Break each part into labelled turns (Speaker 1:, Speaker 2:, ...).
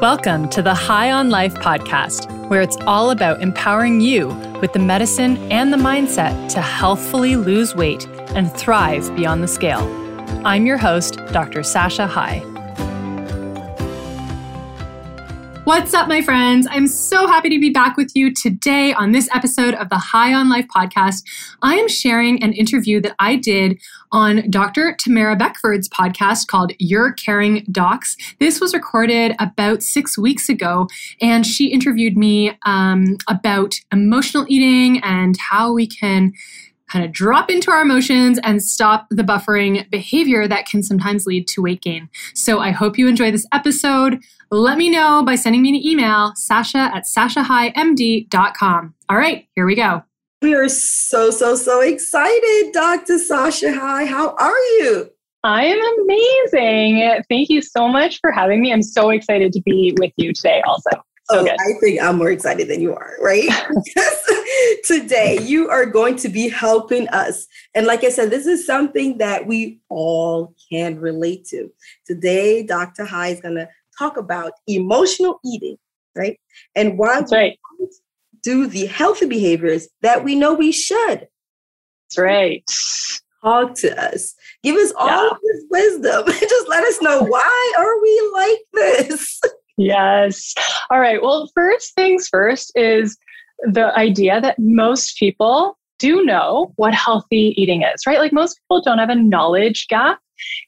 Speaker 1: Welcome to the High on Life podcast, where it's all about empowering you with the medicine and the mindset to healthfully lose weight and thrive beyond the scale. I'm your host, Dr. Sasha High. What's up, my friends? I'm so happy to be back with you today on this episode of the High on Life podcast. I am sharing an interview that I did on Dr. Tamara Beckford's podcast called UR Caring Docs. This was recorded about six weeks ago, and she interviewed me um, about emotional eating and how we can kind of drop into our emotions and stop the buffering behavior that can sometimes lead to weight gain. So I hope you enjoy this episode. Let me know by sending me an email, sasha at sashahighmd.com. All right, here we go.
Speaker 2: We are so, so, so excited, Dr. Sasha High. How are you?
Speaker 3: I am amazing. Thank you so much for having me. I'm so excited to be with you today, also.
Speaker 2: So oh, good. I think I'm more excited than you are, right? today you are going to be helping us. And like I said, this is something that we all can relate to. Today, Dr. High is going to talk about emotional eating, right? And why
Speaker 3: That's right.
Speaker 2: do the healthy behaviors that we know we should.
Speaker 3: That's right.
Speaker 2: Talk to us. Give us all yeah. this wisdom. Just let us know why are we like this?
Speaker 3: yes. All right. Well, first things first is the idea that most people do know what healthy eating is, right? Like most people don't have a knowledge gap.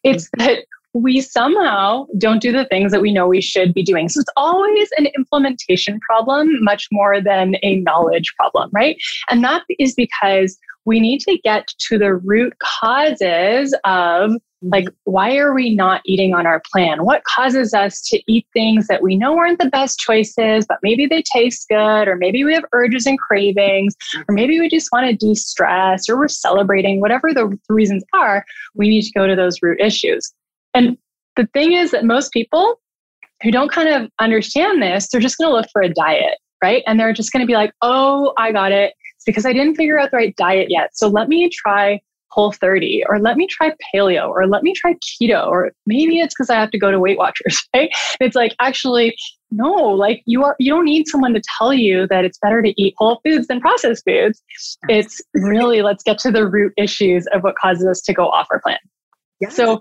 Speaker 3: It's mm-hmm. that we somehow don't do the things that we know we should be doing. So it's always an implementation problem, much more than a knowledge problem, right? And that is because we need to get to the root causes of mm-hmm. like why are we not eating on our plan? What causes us to eat things that we know aren't the best choices but maybe they taste good or maybe we have urges and cravings or maybe we just want to de-stress or we're celebrating whatever the reasons are we need to go to those root issues. And the thing is that most people who don't kind of understand this they're just going to look for a diet right? And they're just going to be like oh i got it it's because i didn't figure out the right diet yet. So let me try Whole30 or let me try paleo or let me try keto or maybe it's because i have to go to weight watchers right? It's like actually no like you are you don't need someone to tell you that it's better to eat whole foods than processed foods. It's really let's get to the root issues of what causes us to go off our plan. Yes. so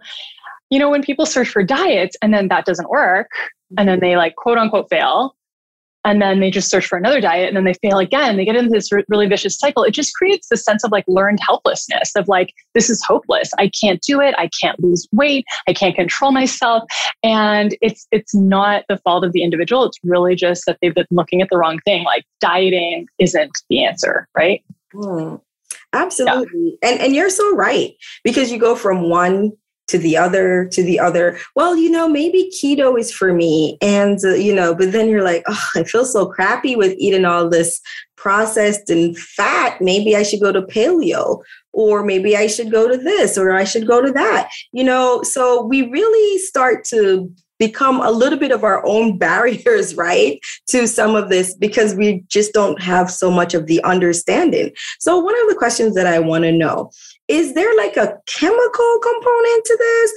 Speaker 3: you know when people search for diets and then that doesn't work and then mm-hmm. they like quote unquote fail and then they just search for another diet and then they fail again. They get into this really vicious cycle. It just creates this sense of like learned helplessness of like this is hopeless. I can't do it. I can't lose weight. I can't control myself. And it's it's not the fault of the individual. It's really just that they've been looking at the wrong thing like dieting isn't the answer right?
Speaker 2: Mm, absolutely. Yeah. and and you're so right because you go from one to the other to the other well you know maybe keto is for me. And uh, you know but then you're like oh i feel so crappy with eating all this processed and fat. Maybe i should go to paleo or maybe i should go to this or i should go to that. You know so we really start to become a little bit of our own barriers, right, to some of this because we just don't have so much of the understanding. So, one of the questions that I want to know is there like a chemical component to this?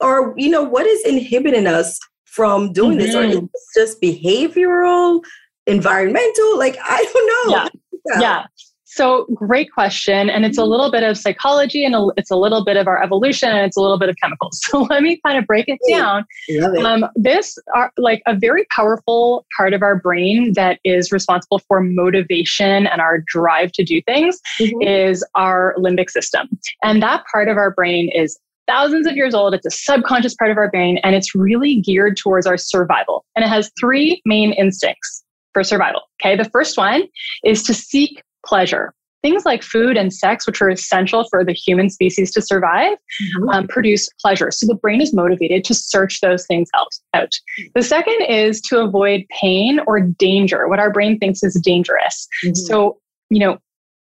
Speaker 2: Or you know what is inhibiting us from doing mm-hmm. this? Or is mm-hmm. this just behavioral environmental? Like i don't
Speaker 3: know. Yeah. Yeah so great question and it's a little bit of psychology and a, it's a little bit of our evolution and it's a little bit of chemicals so let me kind of break it down it. Um, this are like a very powerful part of our brain that is responsible for motivation and our drive to do things mm-hmm. is our limbic system and that part of our brain is thousands of years old. It's a subconscious part of our brain, and it's really geared towards our survival. And it has three main instincts for survival. Okay. The first one is to seek pleasure. Things like food and sex, which are essential for the human species to survive, mm-hmm. um, produce pleasure. So the brain is motivated to search those things out. The second is to avoid pain or danger, what our brain thinks is dangerous. Mm-hmm. So, you know,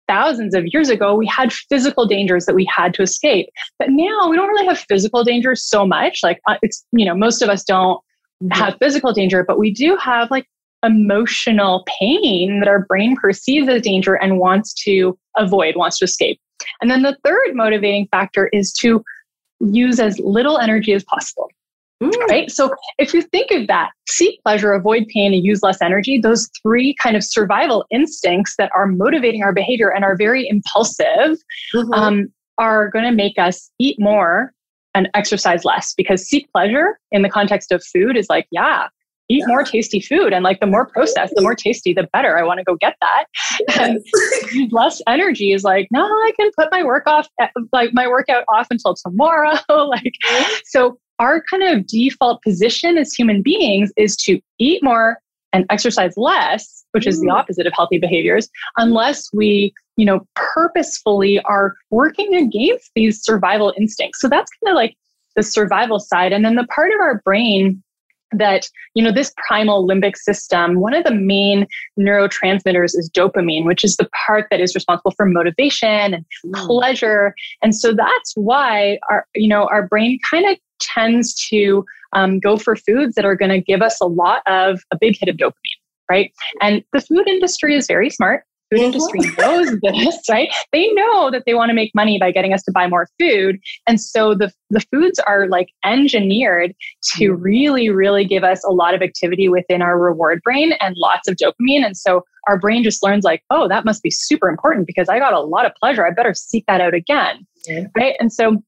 Speaker 3: thousands of years ago, we had physical dangers that we had to escape. But now we don't really have physical dangers so much. Like, uh, it's, you know, most of us don't mm-hmm. have physical danger, but we do have like emotional pain that our brain perceives as danger and wants to avoid, wants to escape. And then the third motivating factor is to use as little energy as possible. Mm. Right. So if you think of that, seek pleasure, avoid pain, and use less energy, those three kind of survival instincts that are motivating our behavior and are very impulsive mm-hmm. um, are going to make us eat more and exercise less because seek pleasure in the context of food is like, yeah, eat more tasty food and like the more processed the more tasty the better. I want to go get that. And less energy. Is like no i can put my work off eh, like my workout off until tomorrow. Like so our kind of default position as human beings is to eat more and exercise less which is the opposite of healthy behaviors unless we you know purposefully are working against these survival instincts. So that's kind of like the survival side. And then the part of our brain that you know this primal limbic system one of the main neurotransmitters is dopamine which is the part that is responsible for motivation and mm. pleasure. And so that's why our you know our brain kind of tends to um, go for foods that are going to give us a lot of a big hit of dopamine right? And the food industry is very smart food mm-hmm. industry knows this, right? They know that they want to make money by getting us to buy more food. And so the, the foods are like engineered to mm-hmm. really, really give us a lot of activity within our reward brain and lots of dopamine. And so our brain just learns like, oh, that must be super important because I got a lot of pleasure. I better seek that out again. Mm-hmm. Right. And so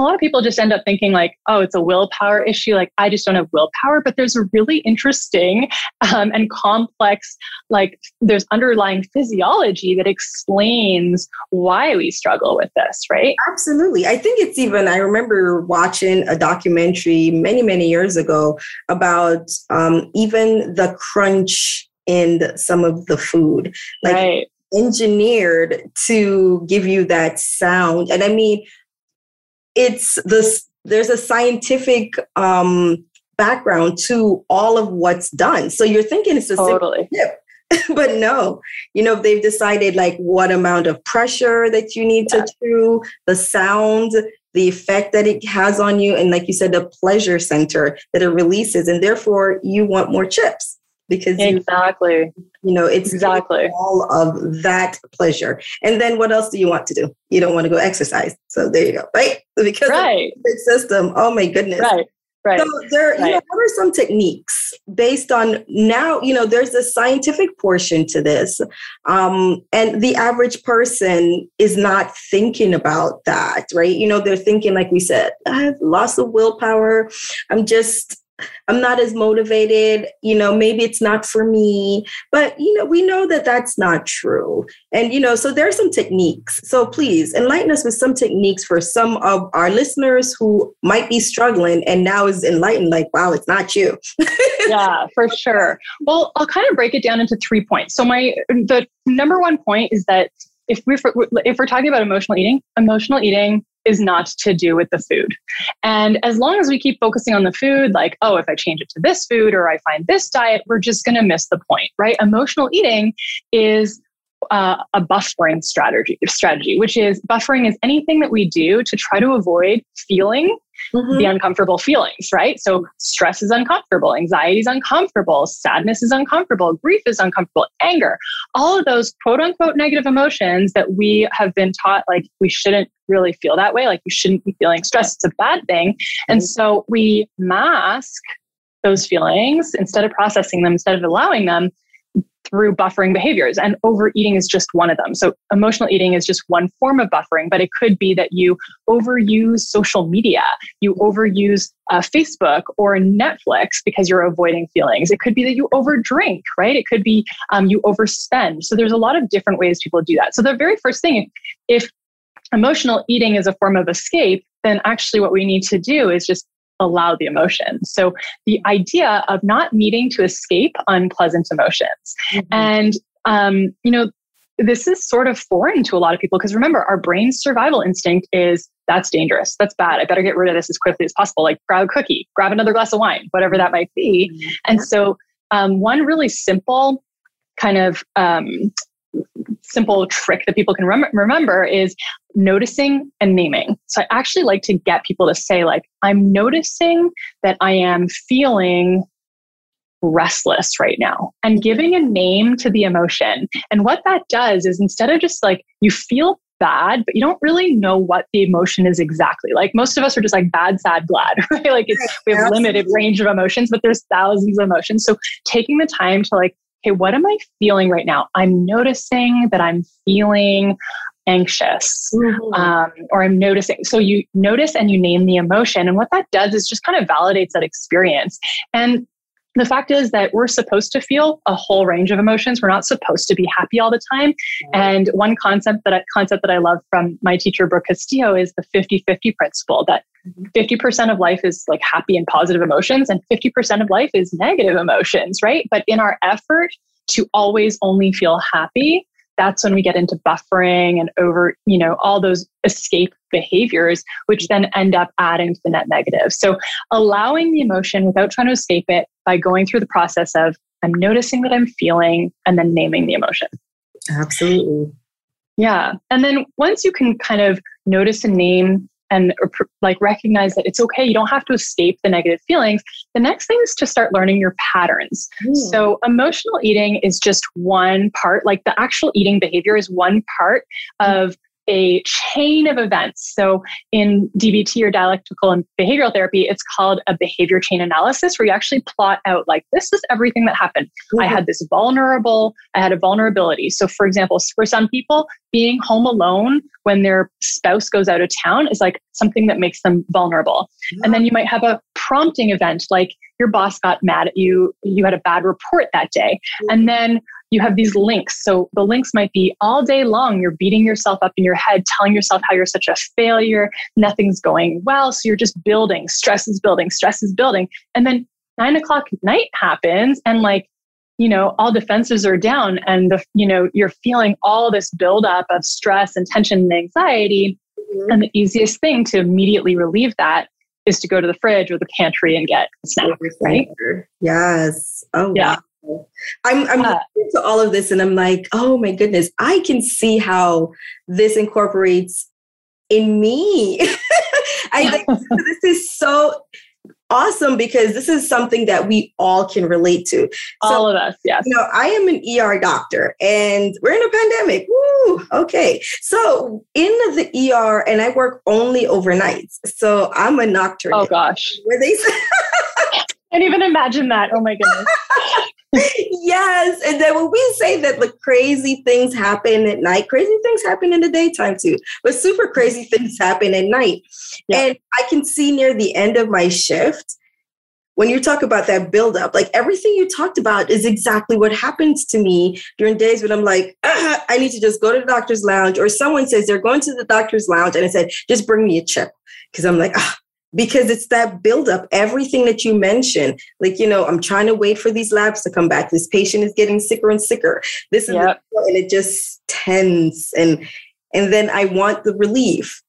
Speaker 3: a lot of people just end up thinking like oh it's a willpower issue. Like i just don't have willpower. But there's a really interesting um, and complex like there's underlying physiology that explains why we struggle with this right?
Speaker 2: Absolutely. I think it's even i remember watching a documentary many many years ago about um, even the crunch in some of the food. Like right. engineered to give you that sound. And I mean, it's this there's a scientific um, background to all of what's done. So you're thinking it's a totally. tip, but no, you know, they've decided like what amount of pressure that you need yeah. to do, the sound, the effect that it has on you, and like you said, the pleasure center that it releases, and therefore you want more chips because
Speaker 3: exactly
Speaker 2: you, you know it's
Speaker 3: exactly
Speaker 2: all of that pleasure and then what else do you want to do you don't want to go exercise so there you go right because right. the system oh my goodness
Speaker 3: right Right. So
Speaker 2: there,
Speaker 3: right.
Speaker 2: you know, what are some techniques based on now? You know, there's a scientific portion to this, um, and the average person is not thinking about that, right? You know, they're thinking, like we said, I have loss of willpower. I'm just I'm not as motivated. You know, maybe it's not for me. But, you know, we know that that's not true. And, you know, so there are some techniques. So please enlighten us with some techniques for some of our listeners who might be struggling and now is enlightened, like, wow, it's not you.
Speaker 3: yeah, for sure. Well, I'll kind of break it down into three points. So, my, the number one point is that if we're if we're talking about emotional eating, emotional eating is not to do with the food. And as long as we keep focusing on the food, like, oh, if I change it to this food or I find this diet, we're just going to miss the point, right? Emotional eating is uh, a buffering strategy, strategy, which is buffering is anything that we do to try to avoid feeling mm-hmm. the uncomfortable feelings, right? So stress is uncomfortable, anxiety is uncomfortable, sadness is uncomfortable, grief is uncomfortable, anger, all of those quote unquote negative emotions that we have been taught like we shouldn't really feel that way, like you shouldn't be feeling stress, it's a bad thing. And mm-hmm. so we mask those feelings instead of processing them, instead of allowing them through buffering behaviors. And overeating is just one of them. So, emotional eating is just one form of buffering, but it could be that you overuse social media, you overuse uh, Facebook or Netflix because you're avoiding feelings. It could be that you overdrink, right? It could be um, you overspend. So, there's a lot of different ways people do that. So, the very first thing, if emotional eating is a form of escape, then actually what we need to do is just allow the emotion. So the idea of not needing to escape unpleasant emotions. Mm-hmm. And, um, you know, this is sort of foreign to a lot of people because remember, our brain's survival instinct is that's dangerous. That's bad. I better get rid of this as quickly as possible. Like grab a cookie, grab another glass of wine, whatever that might be. Mm-hmm. And so, um, one really simple kind of um, simple trick that people can rem- remember is noticing and naming. So I actually like to get people to say, like, I'm noticing that I am feeling restless right now and mm-hmm. giving a name to the emotion. And what that does is instead of just like you feel bad, but you don't really know what the emotion is exactly. Like most of us are just like bad, sad, glad, right? Like we have limited range of emotions, but there's thousands of emotions. So taking the time to like, okay, what am I feeling right now? I'm noticing that I'm feeling anxious mm-hmm. um, or i'm noticing so you notice and you name the emotion and what that does is just kind of validates that experience and the fact is that we're supposed to feel a whole range of emotions. We're not supposed to be happy all the time. And one concept that I, concept that I love from my teacher Brooke Castillo is the 50-50 principle that 50% mm-hmm. of life is like happy and positive emotions and 50% of life is negative emotions, right? But in our effort to always only feel happy, that's when we get into buffering and over, you know, all those escape behaviors, which then end up adding to the net negative. So allowing the emotion without trying to escape it by going through the process of I'm noticing that I'm feeling and then naming the emotion.
Speaker 2: Absolutely.
Speaker 3: Yeah. And then once you can kind of notice and name and like recognize that it's okay you don't have to escape the negative feelings the next thing is to start learning your patterns mm. so emotional eating is just one part like the actual eating behavior is one part of a chain of events. So in DBT or dialectical and behavioral therapy, it's called a behavior chain analysis where you actually plot out like this is everything that happened. Mm-hmm. I had this vulnerable, I had a vulnerability. So for example, for some people, being home alone when their spouse goes out of town is like something that makes them vulnerable. Yeah. And then you might have a prompting event like your boss got mad at you, you had a bad report that day. Mm-hmm. And then you have these links. So the links might be all day long, you're beating yourself up in your head, telling yourself how you're such a failure, nothing's going well. So you're just building, stress is building, stress is building. And then nine o'clock at night happens and like, you know, all defenses are down and the, you know, you're feeling all this buildup of stress and tension and anxiety. Mm-hmm. And the easiest thing to immediately relieve that is to go to the fridge or the pantry and get a snack, right?
Speaker 2: Yes. Oh, yeah. Wow. I'm I'm uh, to all of this and I'm like, oh my goodness, I can see how this incorporates in me. I think this is so awesome because this is something that we all can relate to.
Speaker 3: All of us, yes.
Speaker 2: You know, I am an ER doctor and we're in a pandemic. Woo, okay. So in the ER, and I work only overnights. So I'm a nocturnal.
Speaker 3: Oh gosh.
Speaker 2: Where they
Speaker 3: can't even imagine that. Oh my goodness.
Speaker 2: Yes. And then when we say that the crazy things happen at night, crazy things happen in the daytime too, but super crazy things happen at night. Yeah. And I can see near the end of my shift, when you talk about that buildup, like everything you talked about is exactly what happens to me during days when I'm like, ah, I need to just go to the doctor's lounge, or someone says they're going to the doctor's lounge, and I said, just bring me a chip. Because I'm like, ah, because it's that buildup, everything that you mentioned. Like, you know, I'm trying to wait for these labs to come back. This patient is getting sicker and sicker. This is yep. and it just tends and and then I want the relief.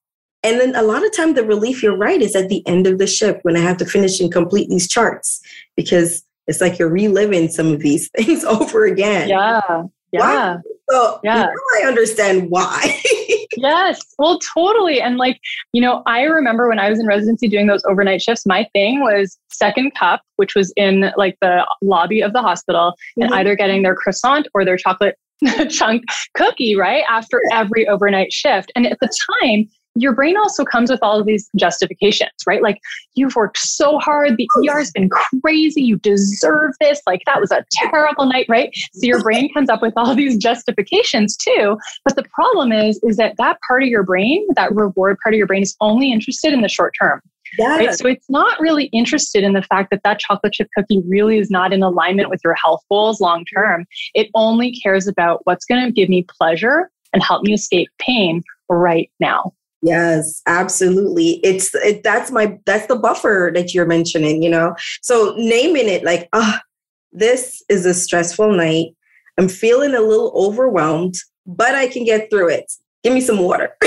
Speaker 2: And then a lot of time the relief, you're right, is at the end of the shift when I have to finish and complete these charts because it's like you're reliving some of these things over again.
Speaker 3: Yeah. Yeah.
Speaker 2: Wow. So yeah. I understand why.
Speaker 3: yes. Well, totally. And like, you know, I remember when I was in residency doing those overnight shifts, my thing was second cup, which was in like the lobby of the hospital, mm-hmm. and either getting their croissant or their chocolate chunk cookie, right? After every overnight shift. And at the time, your brain also comes with all of these justifications, right? Like, you've worked so hard, the ER has been crazy, you deserve this, like, that was a terrible night, right? So your brain comes up with all these justifications too. But the problem is, is that that part of your brain, that reward part of your brain, is only interested in the short term. Yes. Right? So it's not really interested in the fact that that chocolate chip cookie really is not in alignment with your health goals long term. It only cares about what's going to give me pleasure and help me escape pain right now.
Speaker 2: Yes, absolutely. It's it, that's my that's the buffer that you're mentioning, you know. So naming it like, ah, oh, this is a stressful night. I'm feeling a little overwhelmed, but I can get through it. Give me some water.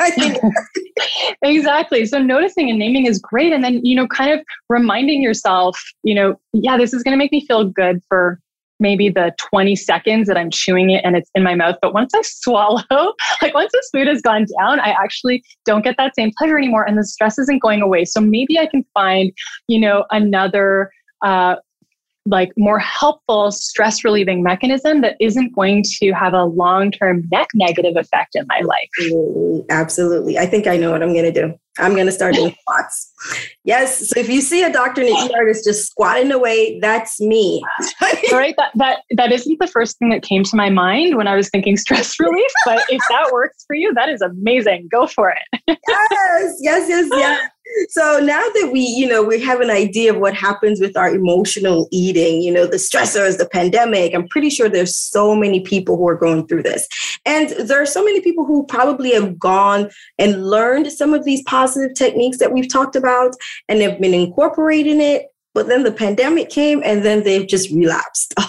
Speaker 3: exactly. So noticing and naming is great and then, you know, kind of reminding yourself, you know, yeah, this is going to make me feel good for maybe the 20 seconds that I'm chewing it and it's in my mouth. But once I swallow, like once this food has gone down, I actually don't get that same pleasure anymore and the stress isn't going away. So maybe I can find, you know, another uh, like more helpful stress relieving mechanism that isn't going to have a long term net negative effect in my life.
Speaker 2: Absolutely. Absolutely. I think I know what I'm going to do. I'm going to start doing squats. Yes. So if you see a doctor in the ER that's just squatting away, that's me.
Speaker 3: right. That, that, that isn't the first thing that came to my mind when I was thinking stress relief, but if that works for you, that is amazing. Go for it.
Speaker 2: yes. Yes. Yes. Yes. So now that we, you know, we have an idea of what happens with our emotional eating, you know, the stressors, the pandemic, I'm pretty sure there's so many people who are going through this. And there are so many people who probably have gone and learned some of these positive techniques that we've talked about and have been incorporating it. But then the pandemic came and then they've just relapsed.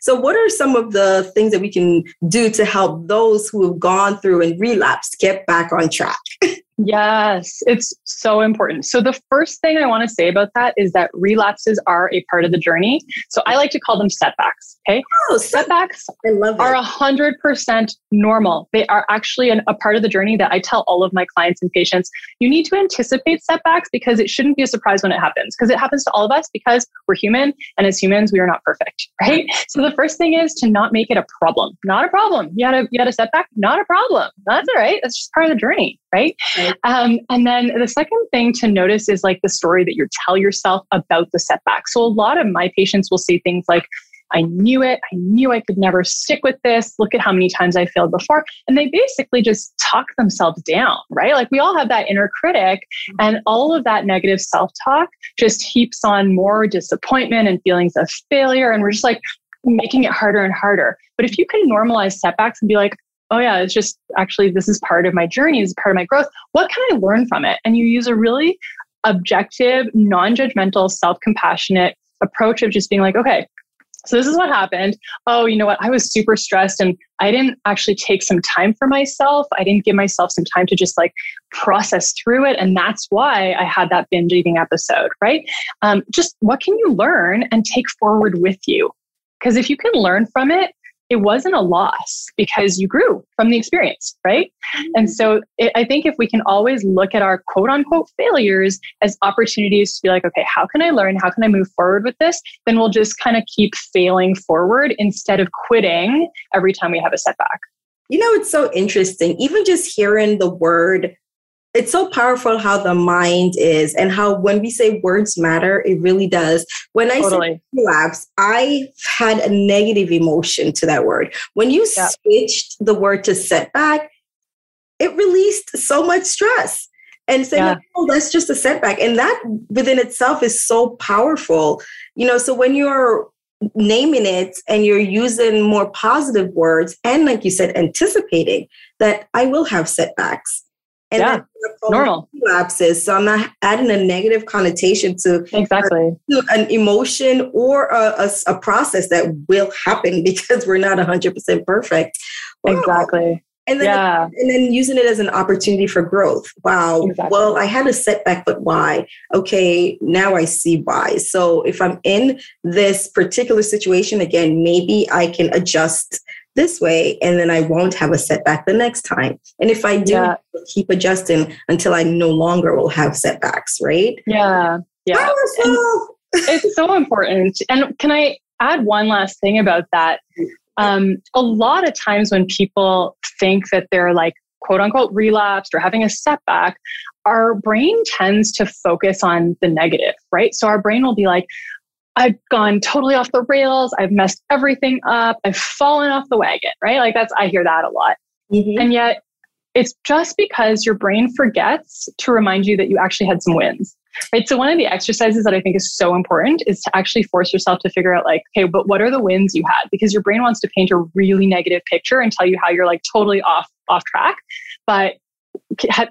Speaker 2: So, what are some of the things that we can do to help those who have gone through and relapsed get back on track?
Speaker 3: Yes, it's so important. So, the first thing I want to say about that is that relapses are a part of the journey. So, I like to call them setbacks. Okay.
Speaker 2: Oh,
Speaker 3: setbacks
Speaker 2: I love
Speaker 3: are 100% normal. They are actually an, a part of the journey that I tell all of my clients and patients. You need to anticipate setbacks because it shouldn't be a surprise when it happens, because it happens to all of us because we're human. And as humans, we are not perfect. Right. So, the first thing is to not make it a problem. Not a problem. You had a, you had a setback? Not a problem. That's all right. That's just part of the journey. Right. right. Um, and then the second thing to notice is like the story that you tell yourself about the setback. So a lot of my patients will say things like, I knew it. I knew I could never stick with this. Look at how many times I failed before. And they basically just talk themselves down, right? Like we all have that inner critic, and all of that negative self talk just heaps on more disappointment and feelings of failure. And we're just like making it harder and harder. But if you can normalize setbacks and be like, oh yeah, it's just actually this is part of my journey, this is part of my growth. What can I learn from it? And you use a really objective, non-judgmental, self-compassionate approach of just being like, okay, so this is what happened. Oh, you know what? I was super stressed and I didn't actually take some time for myself. I didn't give myself some time to just like process through it. And that's why I had that binge eating episode, right? Um, just what can you learn and take forward with you? Because if you can learn from it, it wasn't a loss because you grew from the experience, right? And mm-hmm. so it, I think if we can always look at our quote unquote failures as opportunities to be like, okay, how can I learn? How can I move forward with this? Then we'll just kind of keep failing forward instead of quitting every time we have a setback.
Speaker 2: You know, it's so interesting. Even just hearing the word it's so powerful how the mind is and how when we say words matter, it really does. When I totally. say relapse, I had a negative emotion to that word. When you switched the word to setback, it released so much stress. And saying, yeah. oh, that's just a setback. And that within itself is so powerful. You know, so when you're naming it and you're using more positive words and like you said anticipating that i will have setbacks
Speaker 3: and yeah, normal
Speaker 2: lapses. So I'm not adding a negative connotation to
Speaker 3: exactly
Speaker 2: to an emotion or a, a, a, process that will happen because we're not 100% perfect.
Speaker 3: Wow. Exactly.
Speaker 2: And then, yeah. and then using it as an opportunity for growth. Wow. Exactly. Well, I had a setback, but why? Okay, now I see why. So if I'm in this particular situation again, maybe I can adjust this way and then I won't have a setback the next time. And if I do yeah. keep adjusting until I no longer will have setbacks, right?
Speaker 3: Yeah. Yeah. it's so important. And can I add one last thing about that? Um, a lot of times when people think that they're like quote unquote relapsed or having a setback, our brain tends to focus on the negative, right? So our brain will be like, I've gone totally off the rails. I've messed everything up. I've fallen off the wagon, right? Like that's, I hear that a lot. Mm-hmm. And yet it's just because your brain forgets to remind you that you actually had some wins. Right. So one of the exercises that I think is so important is to actually force yourself to figure out like, okay, but what are the wins you had? Because your brain wants to paint a really negative picture and tell you how you're like totally off off track. But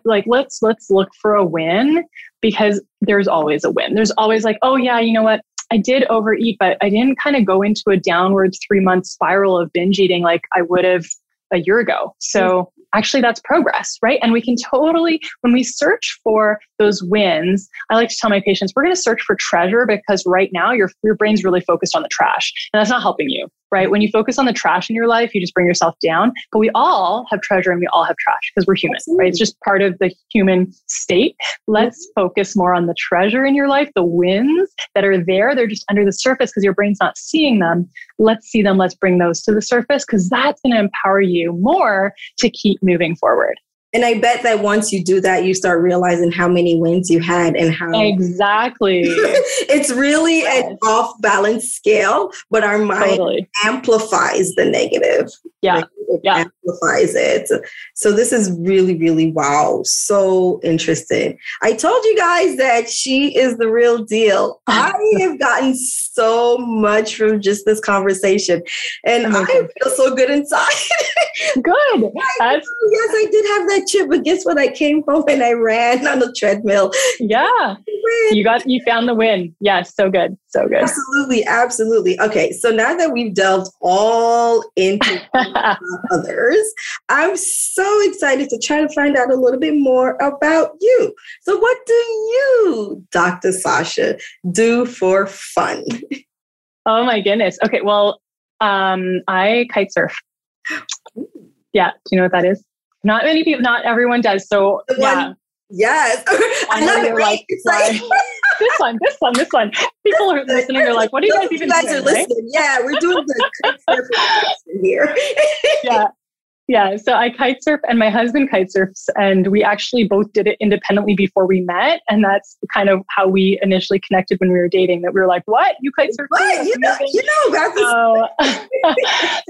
Speaker 3: like let's let's look for a win because there's always a win. There's always like, oh yeah, you know what? I did overeat, but I didn't kind of go into a downward three month spiral of binge eating like I would have a year ago. So hmm. actually that's progress, right? And we can totally, when we search for those wins, I like to tell my patients, we're going to search for treasure because right now your, your brain's really focused on the trash and that's not helping you. Right? When you focus on the trash in your life, you just bring yourself down. But we all have treasure and we all have trash because we're human, Absolutely. right? It's just part of the human state. Let's mm-hmm. focus more on the treasure in your life, the wins that are there. They're just under the surface because your brain's not seeing them. Let's see them. Let's bring those to the surface because that's going to empower you more to keep moving forward.
Speaker 2: And I bet that once you do that, you start realizing how many wins you had and how
Speaker 3: exactly
Speaker 2: it's really yes. an off balance scale, but our mind totally. amplifies the negative.
Speaker 3: Yeah. Like
Speaker 2: it yeah. amplifies it. So this is really, really wow. So interesting. I told you guys that she is the real deal. I have gotten so much from just this conversation. And oh I feel so good inside.
Speaker 3: good.
Speaker 2: I, yes, I did have that but guess what? I came home and I ran on the treadmill.
Speaker 3: Yeah. You got you found the win. Yes, so good. So good.
Speaker 2: Absolutely, absolutely. Okay, so now that we've delved all into others. I'm so excited to try to find out a little bit more about you. So, what do you, Dr. Sasha, do for fun?
Speaker 3: Oh my goodness. Okay, well, um, I kite surf. Yeah, do you know what that is? Not many people, not everyone does. So, yeah.
Speaker 2: Yes.
Speaker 3: I love it. Like, like this one, this one, this one. People are listening. They're like, what are you guys even you guys doing? Are listening.
Speaker 2: Right? Yeah, we're doing the here.
Speaker 3: yeah. Yeah, so I kite surf and my husband kite surfs, and we actually both did it independently before we met. And that's kind of how we initially connected when we were dating. That we were like, "What? You kite surf?
Speaker 2: What? You know, you know
Speaker 3: that's so,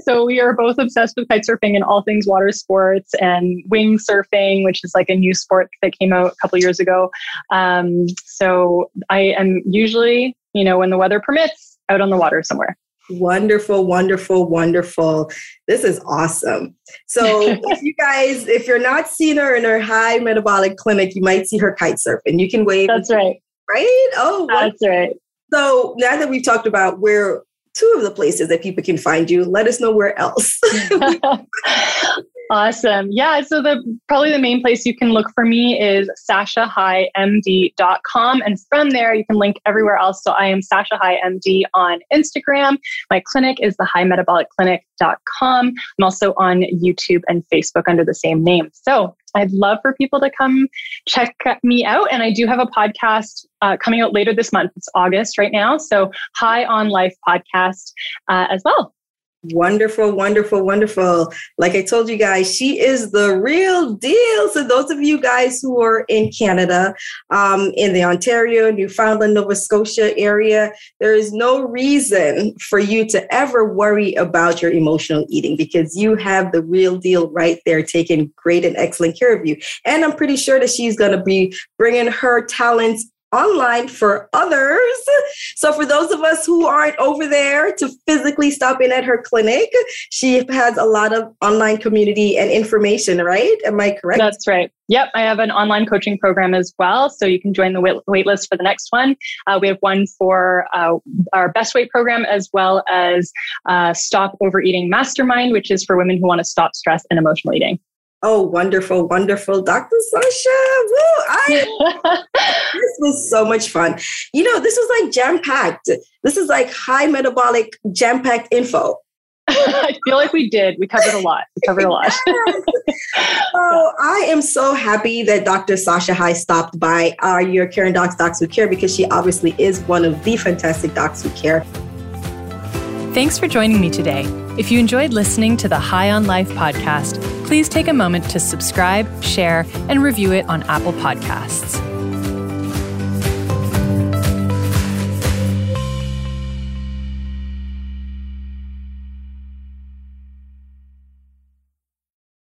Speaker 3: so we are both obsessed with kite surfing and all things water sports and wing surfing, which is like a new sport that came out a couple years ago. Um, so I am usually, you know, when the weather permits, out on the water somewhere.
Speaker 2: Wonderful, wonderful, wonderful. This is awesome. So, if you guys, if you're not seeing her in her high metabolic clinic, you might see her kite surfing. You can wave.
Speaker 3: That's right.
Speaker 2: Right? Oh,
Speaker 3: that's wonderful. right.
Speaker 2: So, now that we've talked about where two of the places that people can find you, let us know where else.
Speaker 3: Awesome. Yeah. So the probably the main place you can look for me is sashahighmd.com. And from there you can link everywhere else. So I am Sasha High MD on Instagram. My clinic is the high metabolic clinic.com. I'm also on YouTube and Facebook under the same name. So I'd love for people to come check me out. And I do have a podcast uh, coming out later this month. It's August right now. So High on Life podcast uh, as well.
Speaker 2: Wonderful, wonderful, wonderful. Like I told you guys, she is the real deal. So, those of you guys who are in Canada, um, in the Ontario, Newfoundland, Nova Scotia area, there is no reason for you to ever worry about your emotional eating because you have the real deal right there taking great and excellent care of you. And I'm pretty sure that she's going to be bringing her talents online for others. So, for those of us who aren't over there to physically stop in at her clinic, she has a lot of online community and information, right? Am I correct?
Speaker 3: That's right. Yep, I have an online coaching program as well. So, you can join the wait, list for the next one. Uh, we have one for uh, our best weight program as well as uh, Stop Overeating Mastermind, which is for women who want to stop stress and emotional eating.
Speaker 2: Oh, wonderful, wonderful. Dr. Sasha. Woo! I, this was so much fun. You know, this was like jam packed. This is like high metabolic jam packed info.
Speaker 3: I feel like we did. We covered a lot. We covered a lot.
Speaker 2: so oh, I am so happy that Dr. Sasha High stopped by our UR Caring Docs Docs Who Care because she obviously is one of the fantastic docs who care.
Speaker 1: Thanks for joining me today. If you enjoyed listening to the High on Life podcast, please take a moment to subscribe, share, and review it on Apple Podcasts.